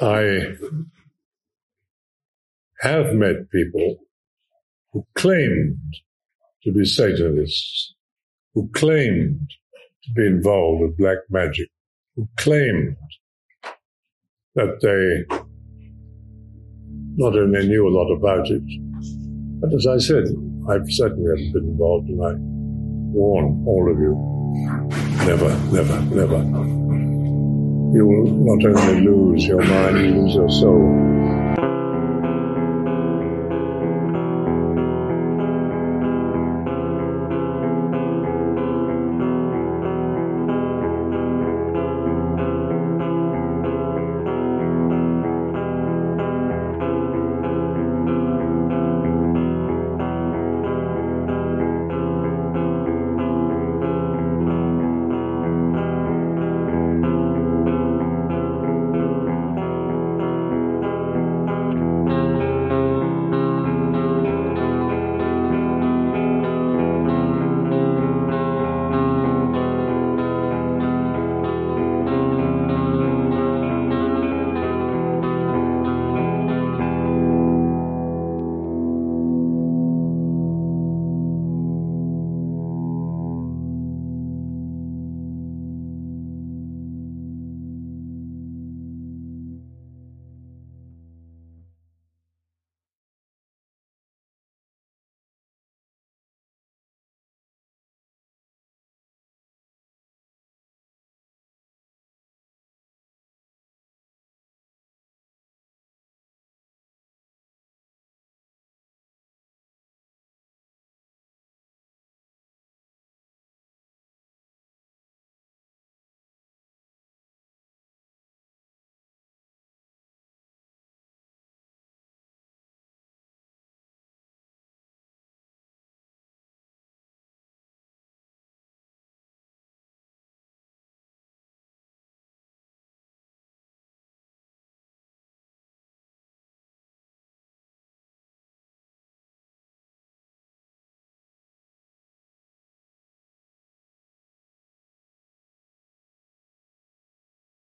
I have met people who claimed to be Satanists, who claimed to be involved with black magic, who claimed that they not only knew a lot about it, but as I said, I've certainly haven't been involved and I warn all of you, never, never, never. You will not only lose your mind, you lose your soul.